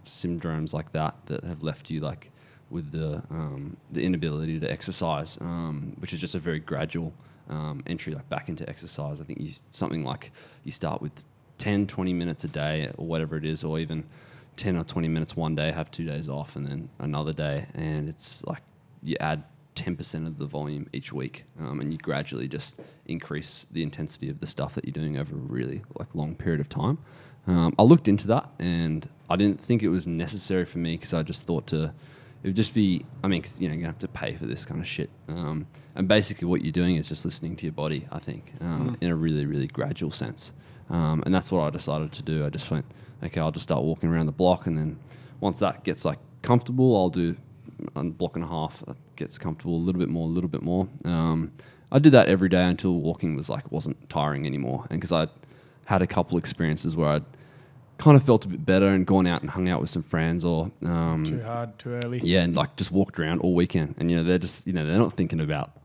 syndromes like that that have left you like with the um, the inability to exercise, um, which is just a very gradual entry like back into exercise. I think you something like you start with 10, 20 minutes a day or whatever it is, or even 10 or 20 minutes one day, have two days off, and then another day, and it's like you add 10% of the volume each week, um, and you gradually just increase the intensity of the stuff that you're doing over a really like long period of time. Um, I looked into that, and I didn't think it was necessary for me because I just thought to it would just be I mean, 'cause, you know, you're gonna have to pay for this kind of shit. Um, and basically, what you're doing is just listening to your body. I think um, in a really, really gradual sense. Um, and that's what I decided to do. I just went, okay, I'll just start walking around the block, and then once that gets like comfortable, I'll do a block and a half. That gets comfortable a little bit more, a little bit more. Um, I did that every day until walking was like wasn't tiring anymore, and because I had a couple experiences where I'd kind of felt a bit better and gone out and hung out with some friends or um, Too hard, too early. yeah, and like just walked around all weekend, and you know they're just you know they're not thinking about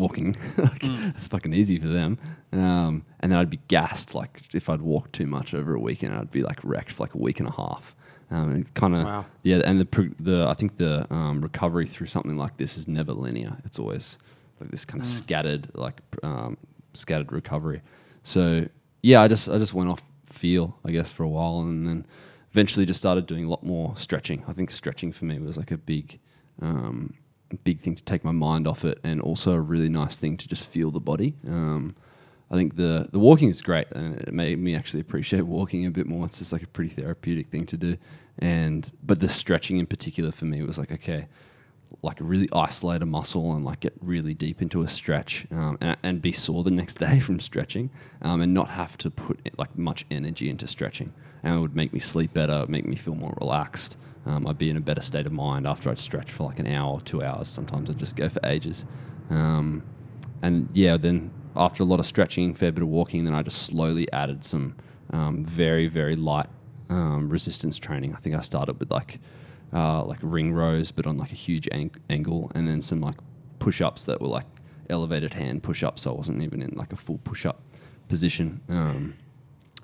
walking. like it's fucking easy for them. Um, and then I'd be gassed like if I'd walked too much over a weekend, I'd be like wrecked for like a week and a half. Um, kind of Wow. yeah, and the the I think the um, recovery through something like this is never linear. It's always like this kind of scattered like um, scattered recovery. So yeah, I just I just went off feel I guess for a while, and then eventually just started doing a lot more stretching. I think stretching for me was like a big um, big thing to take my mind off it, and also a really nice thing to just feel the body. Um, I think the the walking is great, and it made me actually appreciate walking a bit more. It's just like a pretty therapeutic thing to do, and but the stretching in particular for me was like okay, like really isolate a muscle and like get really deep into a stretch, um, and, and be sore the next day from stretching, um, and not have to put like much energy into stretching, and it would make me sleep better, make me feel more relaxed. Um, I'd be in a better state of mind after I'd stretch for like an hour or two hours. Sometimes I'd just go for ages. Um, and yeah, then after a lot of stretching, fair bit of walking, then I just slowly added some um, very very light um, resistance training. I think I started with like uh, like ring rows, but on like a huge ang- angle, and then some like push ups that were like elevated hand push ups. So I wasn't even in like a full push up position. Um,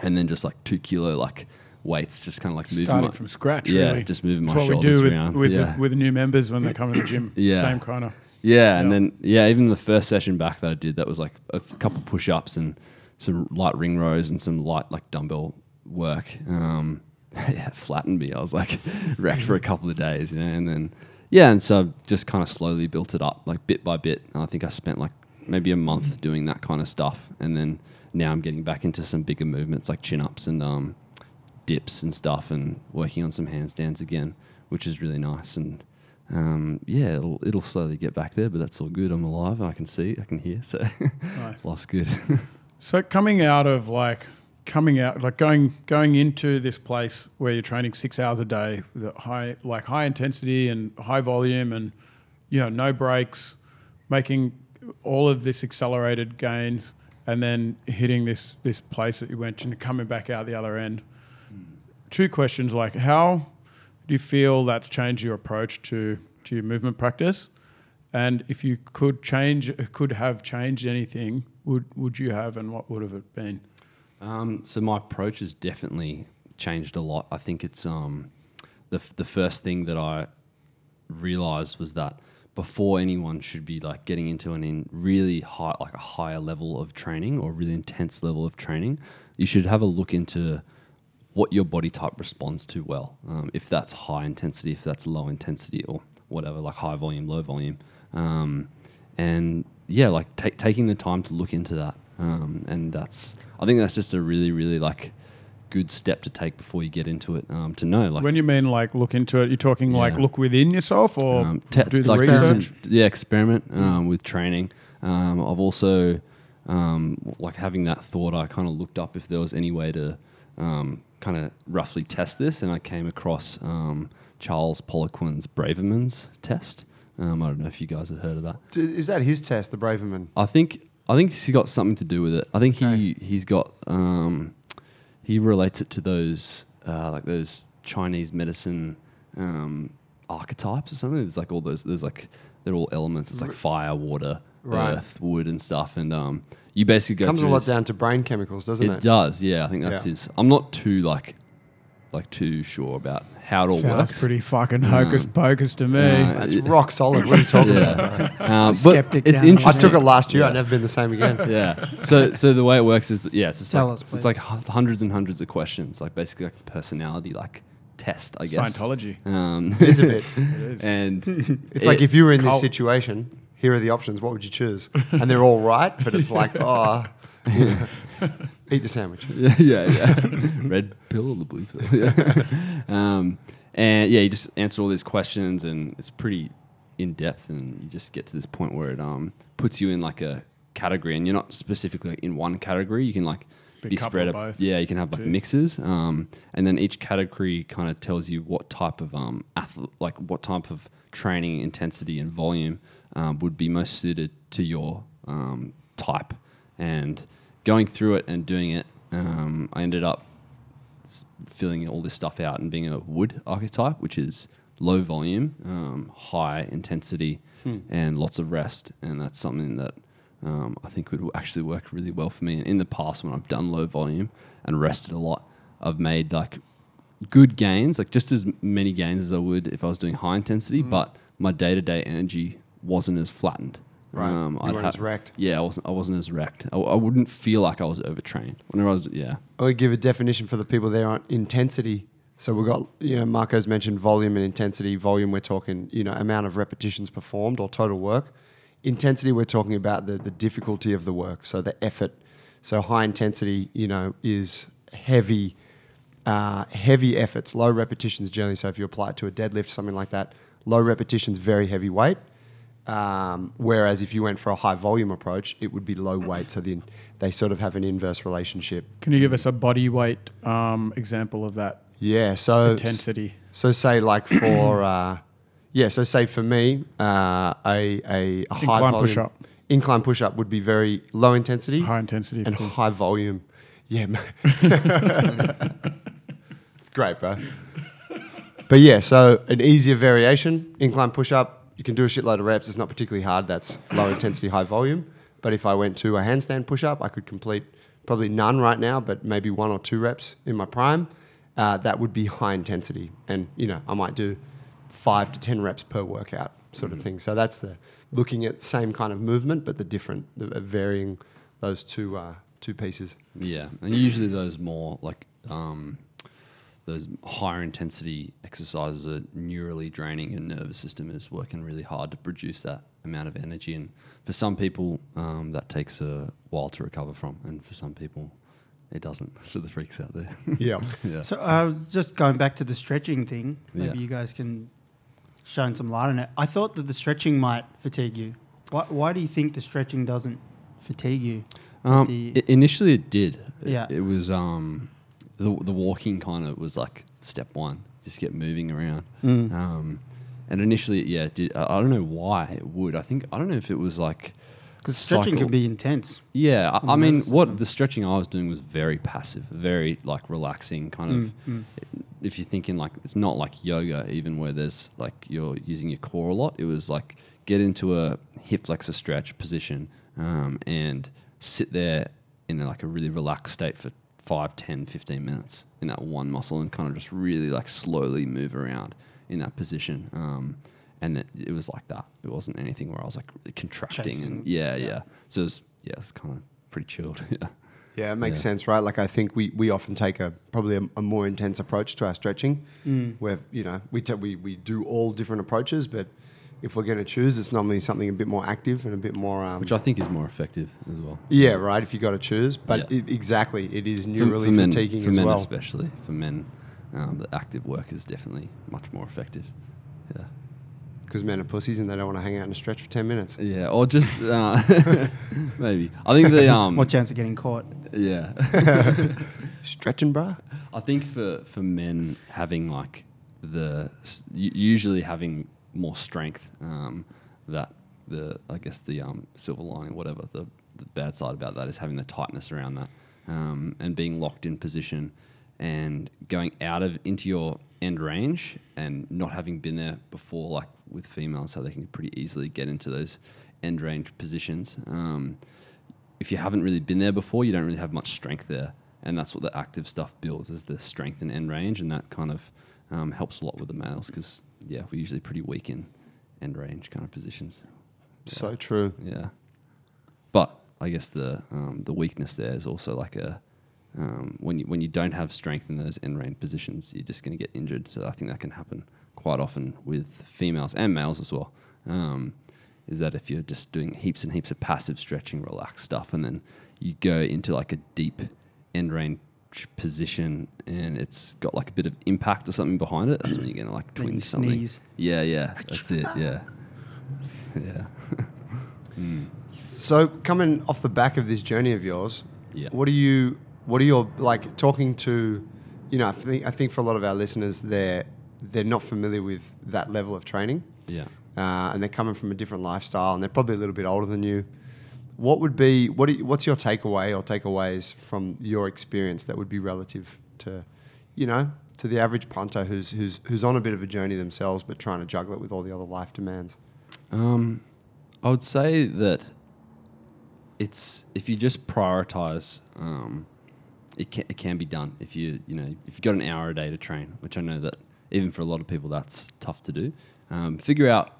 and then just like two kilo like weights, just kind of like moving Starting my, from scratch, Yeah, really. just moving my That's we shoulders do with, around. with, yeah. the, with new members when they come to the gym. Yeah. Same kind of. Yeah, and then yeah, even the first session back that I did, that was like a couple push ups and some light ring rows and some light like dumbbell work. Um, yeah, flattened me. I was like wrecked for a couple of days, you know, and then yeah, and so I just kind of slowly built it up, like bit by bit. And I think I spent like maybe a month doing that kind of stuff, and then now I'm getting back into some bigger movements like chin ups and um, dips and stuff, and working on some handstands again, which is really nice. And um, yeah, it'll it'll slowly get back there, but that's all good. I'm alive. I can see, I can hear, so Nice. life's good. So coming out of like coming out like going going into this place where you're training six hours a day with a high like high intensity and high volume and you know no breaks, making all of this accelerated gains and then hitting this this place that you went and coming back out the other end. Two questions like how do you feel that's changed your approach to to your movement practice? And if you could change, could have changed anything, would would you have, and what would have it been? Um, so my approach has definitely changed a lot. I think it's um, the the first thing that I realized was that before anyone should be like getting into an in really high like a higher level of training or really intense level of training, you should have a look into what your body type responds to well. Um, if that's high intensity, if that's low intensity, or whatever, like high volume, low volume, um, and yeah, like take taking the time to look into that, um, and that's I think that's just a really really like good step to take before you get into it um, to know like When you mean like look into it, you're talking like look within yourself or um, te- do the like research. yeah, experiment um, with training. Um, I've also um, like having that thought. I kind of looked up if there was any way to um, kind of roughly test this, and I came across um, Charles Poliquin's Braverman's test. Um, I don't know if you guys have heard of that. Is that his test, the Braverman? I think I think he's got something to do with it. I think Okay. he he's got um, he relates it to those uh, like those Chinese medicine um, archetypes or something. There's like all those. There's like they're all elements. It's like fire, water, Right. earth, wood, and stuff. And um, you basically go Comes a lot this- down to brain chemicals, doesn't It it? does. Yeah, I think that's Yeah. his. I'm not too like like too sure about how it all Sounds works. pretty fucking hocus pocus to me. Uh, That's it- rock solid. What are you talking about? yeah, um, but Skeptic it's interesting. I took it last year. Yeah. I've never been the same again. yeah. So so the way it works is that, yeah, it's just Tell like us, it's like hu- hundreds and hundreds of questions, like basically like a personality like test, I guess. Scientology. Um, It is a bit. is. and It's like if you were in this Cult. situation, here are the options. What would you choose? And they're all right, but it's like, oh, you eat the sandwich. yeah, yeah, yeah. Red pill or the blue pill? Yeah. um, and yeah, you just answer all these questions, and it's pretty in depth, and you just get to this point where it um, puts you in like a category, and you're not specifically like, in one category. You can like Be be, spread of up. both, Yeah, you can have like too. mixes, um, and then each category kind of tells you what type of um, ath- like what type of training intensity and volume um, would be most suited to your um, type. And going through it and doing it, um, I ended up filling all this stuff out and being a wood archetype, which is low volume, um, high intensity, and lots of rest. And that's something that um, I think would actually work really well for me. And in the past, when I've done low volume and rested a lot, I've made like good gains, like just as many gains as I would if I was doing high intensity, but my day to day energy wasn't as flattened. Right. You I'd weren't as wrecked. Yeah, I wasn't. I wasn't as wrecked. I, I wouldn't feel like I was overtrained. Whenever I was, yeah, I would give a definition for the people there on intensity. So we've got, you know, Marco's mentioned volume and intensity. Volume, we're talking, you know, amount of repetitions performed or total work. Intensity, we're talking about the, the difficulty of the work, so the effort. So high intensity, you know, is heavy, uh, heavy efforts, low repetitions generally. So if you apply it to a deadlift, something like that, low repetitions, very heavy weight. Um, whereas if you went for a high volume approach, it would be low weight. So then they sort of have an inverse relationship. Can you give us a body weight um, example of that Yeah. So intensity? So say like for uh, yeah, so say for me, uh, a, a, high Incline volume push-up. incline push up would be very low intensity High intensity. and for- high volume. Yeah, great, bro. But yeah, so an easier variation incline push up. You can do a shitload of reps. It's not particularly hard. That's low intensity, high volume. But if I went to a handstand push up, I could complete probably none right now, but maybe one or two reps in my prime. Uh, that would be high intensity, and you know I might do five to ten reps per workout, sort of thing. So that's the looking at same kind of movement, but the different, the uh, varying those two uh, two pieces. yeah. And usually those more like um, those higher intensity exercises are neurally draining. Your nervous system is working really hard to produce that amount of energy, and for some people um, that takes a while to recover from, and for some people it doesn't. For the freaks out there, Yeah. yeah. So uh, just going back to the stretching thing, maybe Yeah. you guys can shine some light on it. I thought that the stretching might fatigue you. Why, why do you think the stretching doesn't fatigue you? Um, The- i- initially, it did. It- Yeah. It, was um, the the walking kind of was like step one. Just get moving around. Mm. Um, and initially, yeah, it did. I, I don't know why it would. I think I don't know if it was like Because stretching cycle- can be intense. Yeah, I, I mean, what system. the stretching I was doing was very passive, very like relaxing, kind of. Mm, If you're thinking like it's not like yoga, even where there's like you're using your core a lot. It was like get into a hip flexor stretch position um, and sit there in like a really relaxed state for 5, 10, 15 minutes in that one muscle and kind of just really like slowly move around in that position. Um, and it, it was like that. It wasn't anything where I was like really contracting Chasing. and yeah, yeah. So it was, yeah, it's kind of pretty chilled. yeah. Yeah, it makes Yeah. sense, right? Like I think we, we often take a probably a, a more intense approach to our stretching, Mm. where you know we ta we we do all different approaches, but if we're going to choose, it's normally something a bit more active and a bit more. Um, Which I think is more effective as well. yeah, right. If you got to choose, but Yeah. it, exactly, it is For- neurally for men, fatiguing for as men well. especially for men, um, the active work is definitely much more effective. Yeah, Because men are pussies and they don't want to hang out and stretch for ten minutes. yeah, or just uh, maybe. I think the um, More chance of getting caught. yeah. Stretching, bruh. I think for, for men having like the usually having more strength um, that the I guess the um, silver lining whatever the, the bad side about that is having the tightness around that um, and being locked in position and going out of into your end range and not having been there before like with females so they can pretty easily get into those end range positions. Um, if you haven't really been there before, you don't really have much strength there, and that's what the active stuff builds is the strength and end range, and that kind of um, helps a lot with the males because yeah, we're usually pretty weak in end range kind of positions. So true. Yeah, but I guess the um, the weakness there is also like a um, when you when you don't have strength in those end range positions, you're just going to get injured. So I think that can happen quite often with females and males as well. Um, is that if you're just doing heaps and heaps of passive stretching, relaxed stuff, and then you go into like a deep end range position and it's got like a bit of impact or something behind it, that's when you're going to like twinge something. sneeze. Yeah, yeah, that's it. Yeah, yeah. So coming off the back of this journey of yours, Yeah. what are you? What are your like talking to? You know, I think I think for a lot of our listeners, they're they're not familiar with that level of training, Yeah. uh, and they're coming from a different lifestyle, and they're probably a little bit older than you. What would be what? You, what's your takeaway or takeaways from your experience that would be relative to, you know, to the average punter who's who's who's on a bit of a journey themselves, but trying to juggle it with all the other life demands? Um, I would say that it's if you just prioritize, um, it can, it can be done. If you you know if you've got an hour a day to train, which I know that even for a lot of people that's tough to do. Um, figure out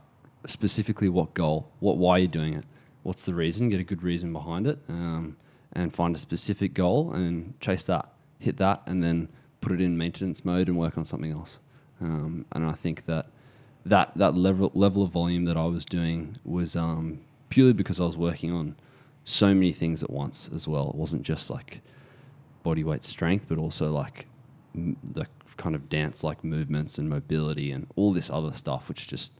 specifically what goal, what why you're doing it, what's the reason, get a good reason behind it, um, and find a specific goal and chase that, hit that, and then put it in maintenance mode and work on something else. Um, and I think that that that level level of volume that I was doing was um, purely because I was working on so many things at once as well. It wasn't just like body weight strength, but also like m- the kind of dance like movements and mobility and all this other stuff, which just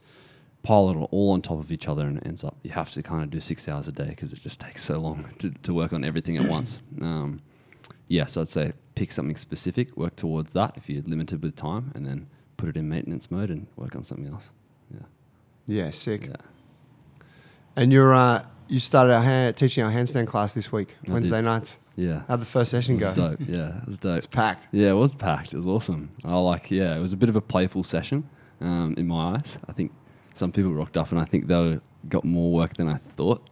pile it all on top of each other and it ends up you have to kind of do six hours a day because it just takes so long to, to work on everything at once. Um, yeah, so I'd say pick something specific, work towards that if you're limited with time, and then put it in maintenance mode and work on something else. Yeah, Yeah, sick. yeah. And you're uh, you started our hand, teaching our handstand class this week, I Wednesday did. nights. Yeah. How'd the first session It go? dope. Yeah, it was dope. It's packed. Yeah, it was packed. It was awesome. I like. Yeah, it was a bit of a playful session um, in my eyes. I think some people rocked up, and I think they got more work than I thought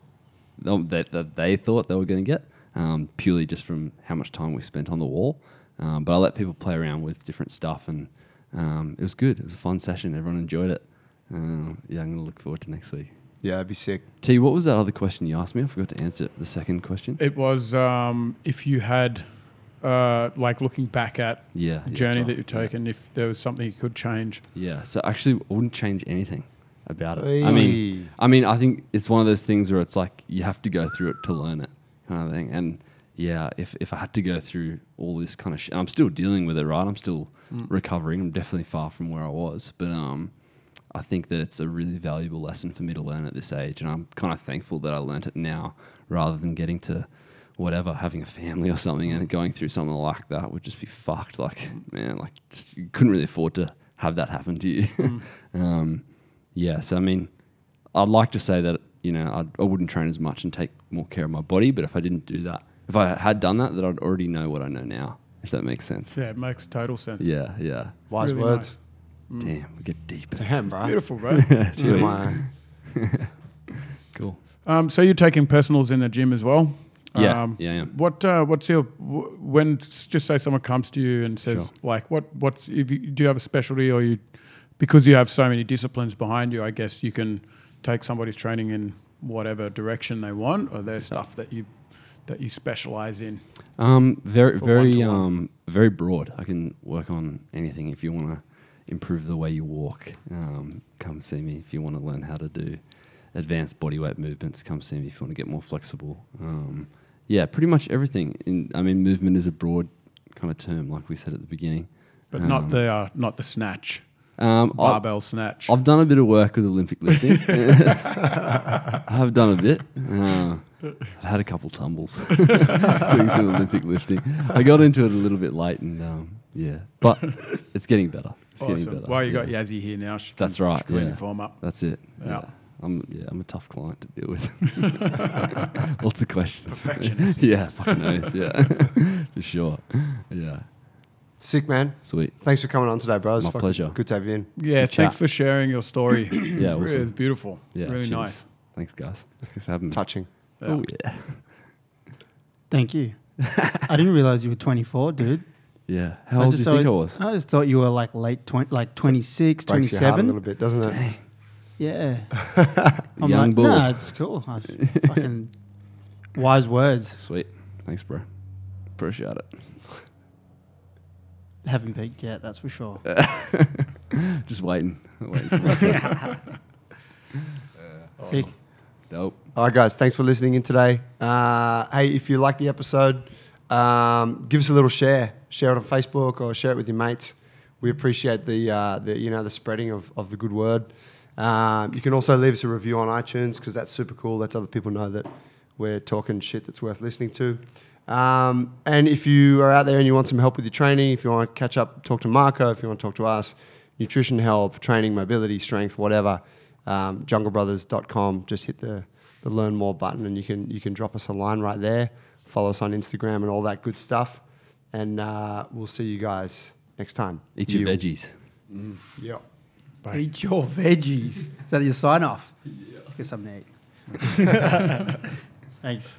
that, that they thought they were going to get, um, purely just from how much time we spent on the wall. Um, but I let people play around with different stuff, and um, it was good. It was a fun session. Everyone enjoyed it. Um, yeah, I'm going to look forward to next week. Yeah, that'd be sick. T, what was that other question you asked me? I forgot to answer the second question. It was um, if you had, uh, like, looking back at Yeah, the yeah, journey that you've Yeah. taken, if there was something you could change. Yeah. So actually, I wouldn't change anything about it. I mean, I mean, I think it's one of those things where it's like you have to go through it to learn it, kind of thing. And yeah, if if I had to go through all this kind of shit, I'm still dealing with it, right? I'm still recovering. I'm definitely far from where I was, but um, I think that it's a really valuable lesson for me to learn at this age, and I'm kind of thankful that I learnt it now rather than getting to whatever having a family or something and going through something like that would just be fucked like man like just, you couldn't really afford to have that happen to you um, yeah so i mean i'd like to say that you know I'd, i wouldn't train as much and take more care of my body but if i didn't do that if i had done that that i'd already know what i know now if that makes sense Yeah, it makes total sense. yeah yeah Wise Really words. damn we get deep Damn, bro. Beautiful, bro. Yeah, Sweet. my- cool um, so you're taking personals in the gym as well? Yeah, Um, yeah, yeah. What uh, what's your wh- when s- just say someone comes to you and says Sure. like what what's if you, do you have a specialty or you because you have so many disciplines behind you? I guess you can take somebody's training in whatever direction they want, or there's stuff that you that you specialize in. Um, very, very, um, very broad. I can work on anything. If you want to improve the way you walk, um, come see me. If you want to learn how to do advanced body weight movements, come see me. If you want to get more flexible, um, yeah, pretty much everything. In, I mean, movement is a broad kind of term, like we said at the beginning. But not Um, the uh, not the snatch Um, I- barbell snatch. I've done a bit of work with Olympic lifting. I've done a bit. Uh, I've had a couple tumbles doing some Olympic lifting. I got into it a little bit late, and um, yeah, but it's getting better. It's getting better. Well, you got yeah. Yazzie here now. She That's can- right, she yeah. form up. That's it. Yeah. Yeah. I'm yeah, I'm a tough client to deal with. Lots of questions. Perfectionist. yeah, fucking oath, yeah, for sure. Yeah, Sick, man. sweet. Thanks for coming on today, bro. It's My pleasure. Good to have you in. Yeah, Good thanks chat. for sharing your story. Yeah, Really, awesome. it's beautiful. Yeah, really cheers. nice. Thanks, guys. Thanks for having me. Touching. Yeah. Oh yeah, Thank you. I didn't realize you were 24, dude. yeah. How old do you just think I thought- was? I just thought you were like late 20, like 26, Breaks your heart a little bit, doesn't it? Yeah. I'm Young like, bull. nah, it's cool. I fucking wise words. Sweet. Thanks, bro. Appreciate it. Haven't peaked yet, that's for sure. Just waiting. waiting for my Sick. Dope. All right, guys. Thanks for listening in today. Uh, hey, if you like the episode, um, give us a little share. Share it on Facebook or share it with your mates. We appreciate the, uh, the you know the spreading of, of the good word. Um, you can also leave us a review on iTunes because that's super cool. Lets other people know that we're talking shit that's worth listening to. Um, and if you are out there and you want some help with your training, if you want to catch up, talk to Marco, if you want to talk to us, nutrition help, training, mobility, strength, whatever, um, junglebrothers.com. Just hit the, the learn more button and you can, you can drop us a line right there. Follow us on Instagram and all that good stuff. And uh, we'll see you guys next time. Eat your You- veggies. Yeah. Bye. Eat your veggies. Is that your sign off? Yeah. Let's get something to eat. Thanks.